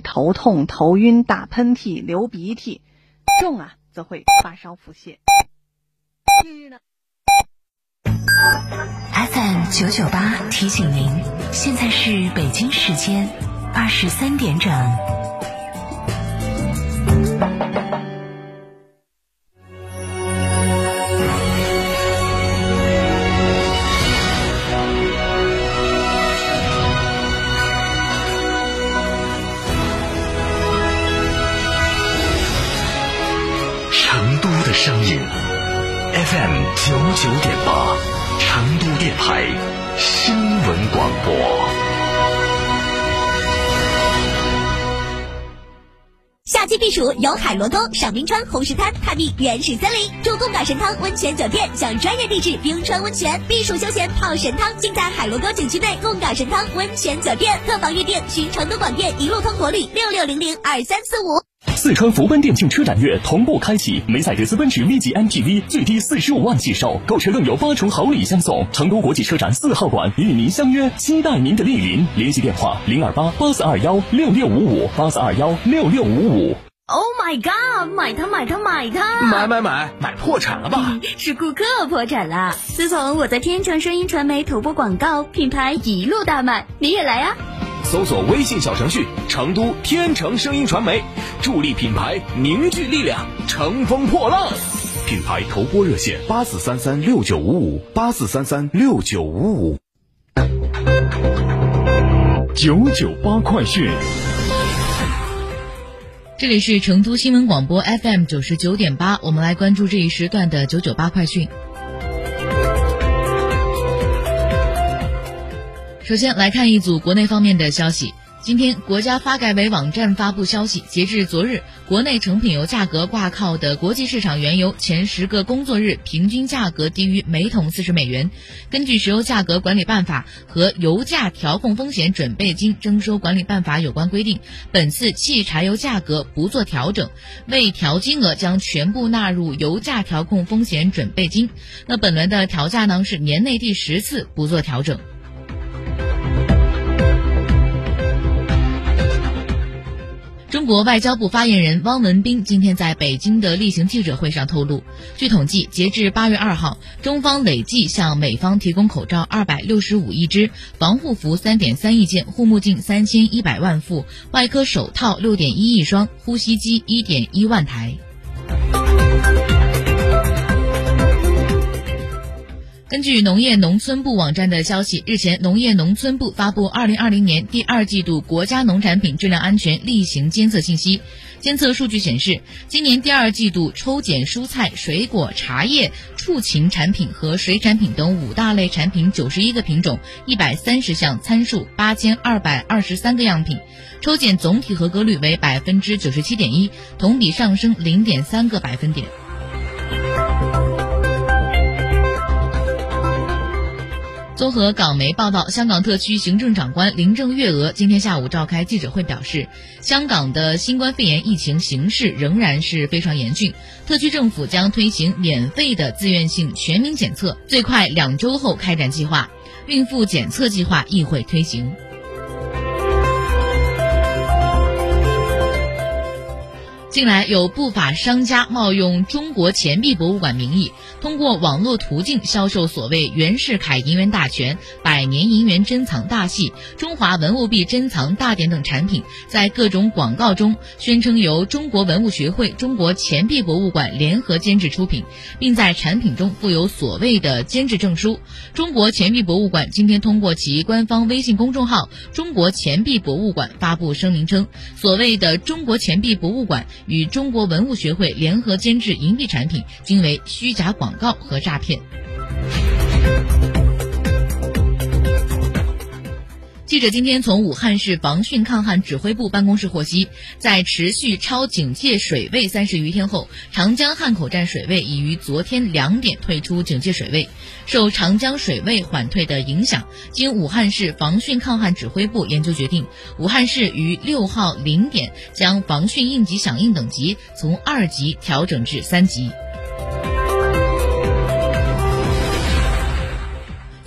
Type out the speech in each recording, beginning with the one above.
头痛、头晕、打喷嚏、流鼻涕，重啊则会发烧腹泻。近日呢，FM 九九八提醒您，现在是北京时间二十三点整。成都的声音 FM 九九点八，成都电台新闻广播。夏季避暑游海螺沟、赏冰川、红石滩、探秘原始森林，住贡嘎神汤温泉酒店，享专业地质冰川温泉，避暑休闲泡神汤，尽在海螺沟景区内贡嘎神汤温泉酒店。客房预订，寻成都广电一路通国旅六六零零二三四五。四川福奔电竞车展月同步开启，梅赛德斯奔驰 V 级 MPV 最低四十五万起售，购车更有八重好礼相送。成都国际车展四号馆与您相约，期待您的莅临。联系电话：零二八八四二幺六六五五八四二幺六六五五。Oh my god！买它买它买它！买买买买破产了吧？是顾客破产了。自从我在天成声音传媒投播广告，品牌一路大卖，你也来啊！搜索微信小程序“成都天成声音传媒”，助力品牌凝聚力量，乘风破浪。品牌投播热线：八四三三六九五五八四三三六九五五。九九八快讯，这里是成都新闻广播 FM 九十九点八，我们来关注这一时段的九九八快讯。首先来看一组国内方面的消息。今天，国家发改委网站发布消息，截至昨日，国内成品油价格挂靠的国际市场原油前十个工作日平均价格低于每桶四十美元。根据《石油价格管理办法》和《油价调控风险准备金征收管理办法》有关规定，本次汽柴油价格不做调整，未调金额将全部纳入油价调控风险准备金。那本轮的调价呢，是年内第十次不做调整。国外交部发言人汪文斌今天在北京的例行记者会上透露，据统计，截至八月二号，中方累计向美方提供口罩二百六十五亿只，防护服三点三亿件，护目镜三千一百万副，外科手套六点一亿双，呼吸机一点一万台。根据农业农村部网站的消息，日前，农业农村部发布二零二零年第二季度国家农产品质量安全例行监测信息。监测数据显示，今年第二季度抽检蔬菜、水果、茶叶、畜禽产品和水产品等五大类产品九十一个品种、一百三十项参数、八千二百二十三个样品，抽检总体合格率为百分之九十七点一，同比上升零点三个百分点。综合港媒报道，香港特区行政长官林郑月娥今天下午召开记者会，表示，香港的新冠肺炎疫情形势仍然是非常严峻，特区政府将推行免费的自愿性全民检测，最快两周后开展计划，孕妇检测计划亦会推行。近来有不法商家冒用中国钱币博物馆名义，通过网络途径销售所谓袁世凯银元大全、百年银元珍藏大系、中华文物币珍藏大典等产品，在各种广告中宣称由中国文物学会、中国钱币博物馆联合监制出品，并在产品中附有所谓的监制证书。中国钱币博物馆今天通过其官方微信公众号“中国钱币博物馆”发布声明称，所谓的中国钱币博物馆。与中国文物学会联合监制银币产品，均为虚假广告和诈骗。记者今天从武汉市防汛抗旱指挥部办公室获悉，在持续超警戒水位三十余天后，长江汉口站水位已于昨天两点退出警戒水位。受长江水位缓退的影响，经武汉市防汛抗旱指挥部研究决定，武汉市于六号零点将防汛应急响应等级从二级调整至三级。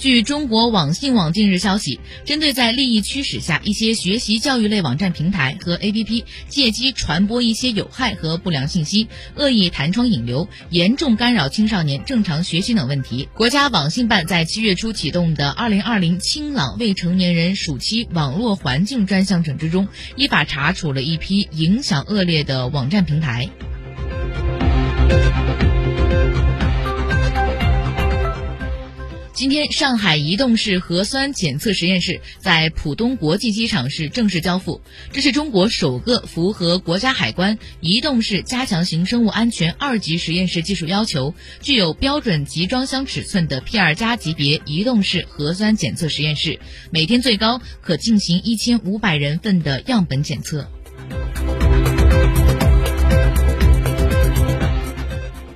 据中国网信网近日消息，针对在利益驱使下，一些学习教育类网站平台和 APP 借机传播一些有害和不良信息，恶意弹窗引流，严重干扰青少年正常学习等问题，国家网信办在七月初启动的二零二零清朗未成年人暑期网络环境专项整治中，依法查处了一批影响恶劣的网站平台。今天，上海移动式核酸检测实验室在浦东国际机场是正式交付。这是中国首个符合国家海关移动式加强型生物安全二级实验室技术要求、具有标准集装箱尺寸的 P 二加级别移动式核酸检测实验室，每天最高可进行一千五百人份的样本检测。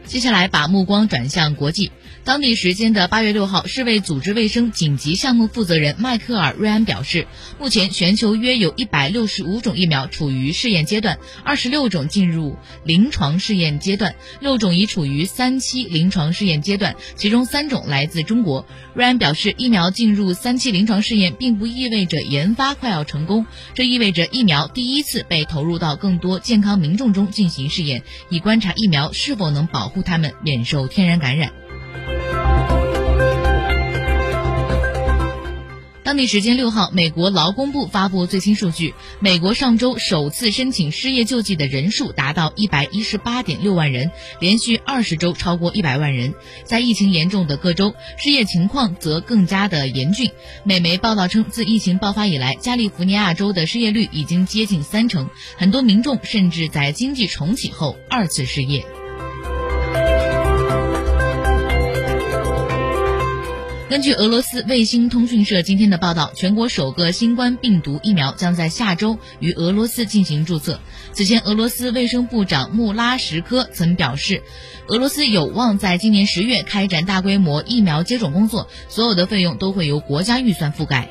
接下来，把目光转向国际。当地时间的八月六号，世卫组织卫生紧急项目负责人迈克尔·瑞安表示，目前全球约有一百六十五种疫苗处于试验阶段，二十六种进入临床试验阶段，六种已处于三期临床试验阶段，其中三种来自中国。瑞安表示，疫苗进入三期临床试验，并不意味着研发快要成功，这意味着疫苗第一次被投入到更多健康民众中进行试验，以观察疫苗是否能保护他们免受天然感染。当地时间六号，美国劳工部发布最新数据，美国上周首次申请失业救济的人数达到一百一十八点六万人，连续二十周超过一百万人。在疫情严重的各州，失业情况则更加的严峻。美媒报道称，自疫情爆发以来，加利福尼亚州的失业率已经接近三成，很多民众甚至在经济重启后二次失业。根据俄罗斯卫星通讯社今天的报道，全国首个新冠病毒疫苗将在下周于俄罗斯进行注册。此前，俄罗斯卫生部长穆拉什科曾表示，俄罗斯有望在今年十月开展大规模疫苗接种工作，所有的费用都会由国家预算覆盖。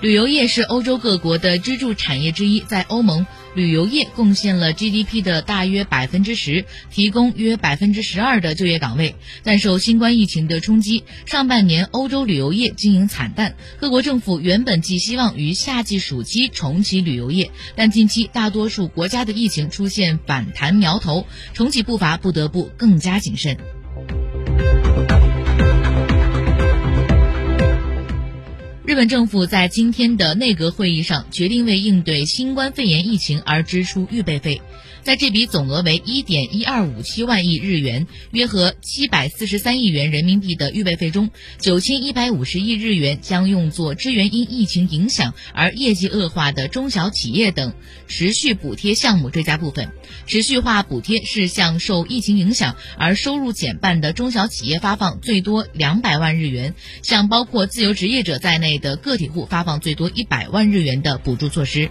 旅游业是欧洲各国的支柱产业之一，在欧盟。旅游业贡献了 GDP 的大约百分之十，提供约百分之十二的就业岗位。但受新冠疫情的冲击，上半年欧洲旅游业经营惨淡。各国政府原本寄希望于夏季暑期重启旅游业，但近期大多数国家的疫情出现反弹苗头，重启步伐不得不更加谨慎。日本政府在今天的内阁会议上决定为应对新冠肺炎疫情而支出预备费。在这笔总额为一点一二五七万亿日元（约合七百四十三亿元人民币）的预备费中，九千一百五十亿日元将用作支援因疫情影响而业绩恶化的中小企业等持续补贴项目追加部分。持续化补贴是向受疫情影响而收入减半的中小企业发放最多两百万日元，向包括自由职业者在内的个体户发放最多一百万日元的补助措施。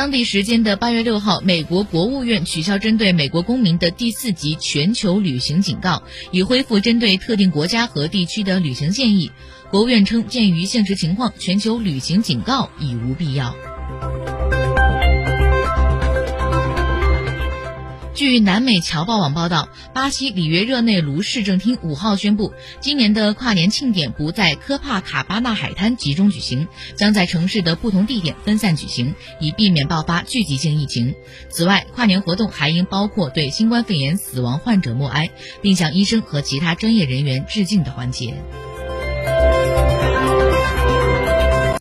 当地时间的八月六号，美国国务院取消针对美国公民的第四级全球旅行警告，已恢复针对特定国家和地区的旅行建议。国务院称，鉴于现实情况，全球旅行警告已无必要。据南美侨报网报道，巴西里约热内卢市政厅五号宣布，今年的跨年庆典不在科帕卡巴纳海滩集中举行，将在城市的不同地点分散举行，以避免爆发聚集性疫情。此外，跨年活动还应包括对新冠肺炎死亡患者默哀，并向医生和其他专业人员致敬的环节。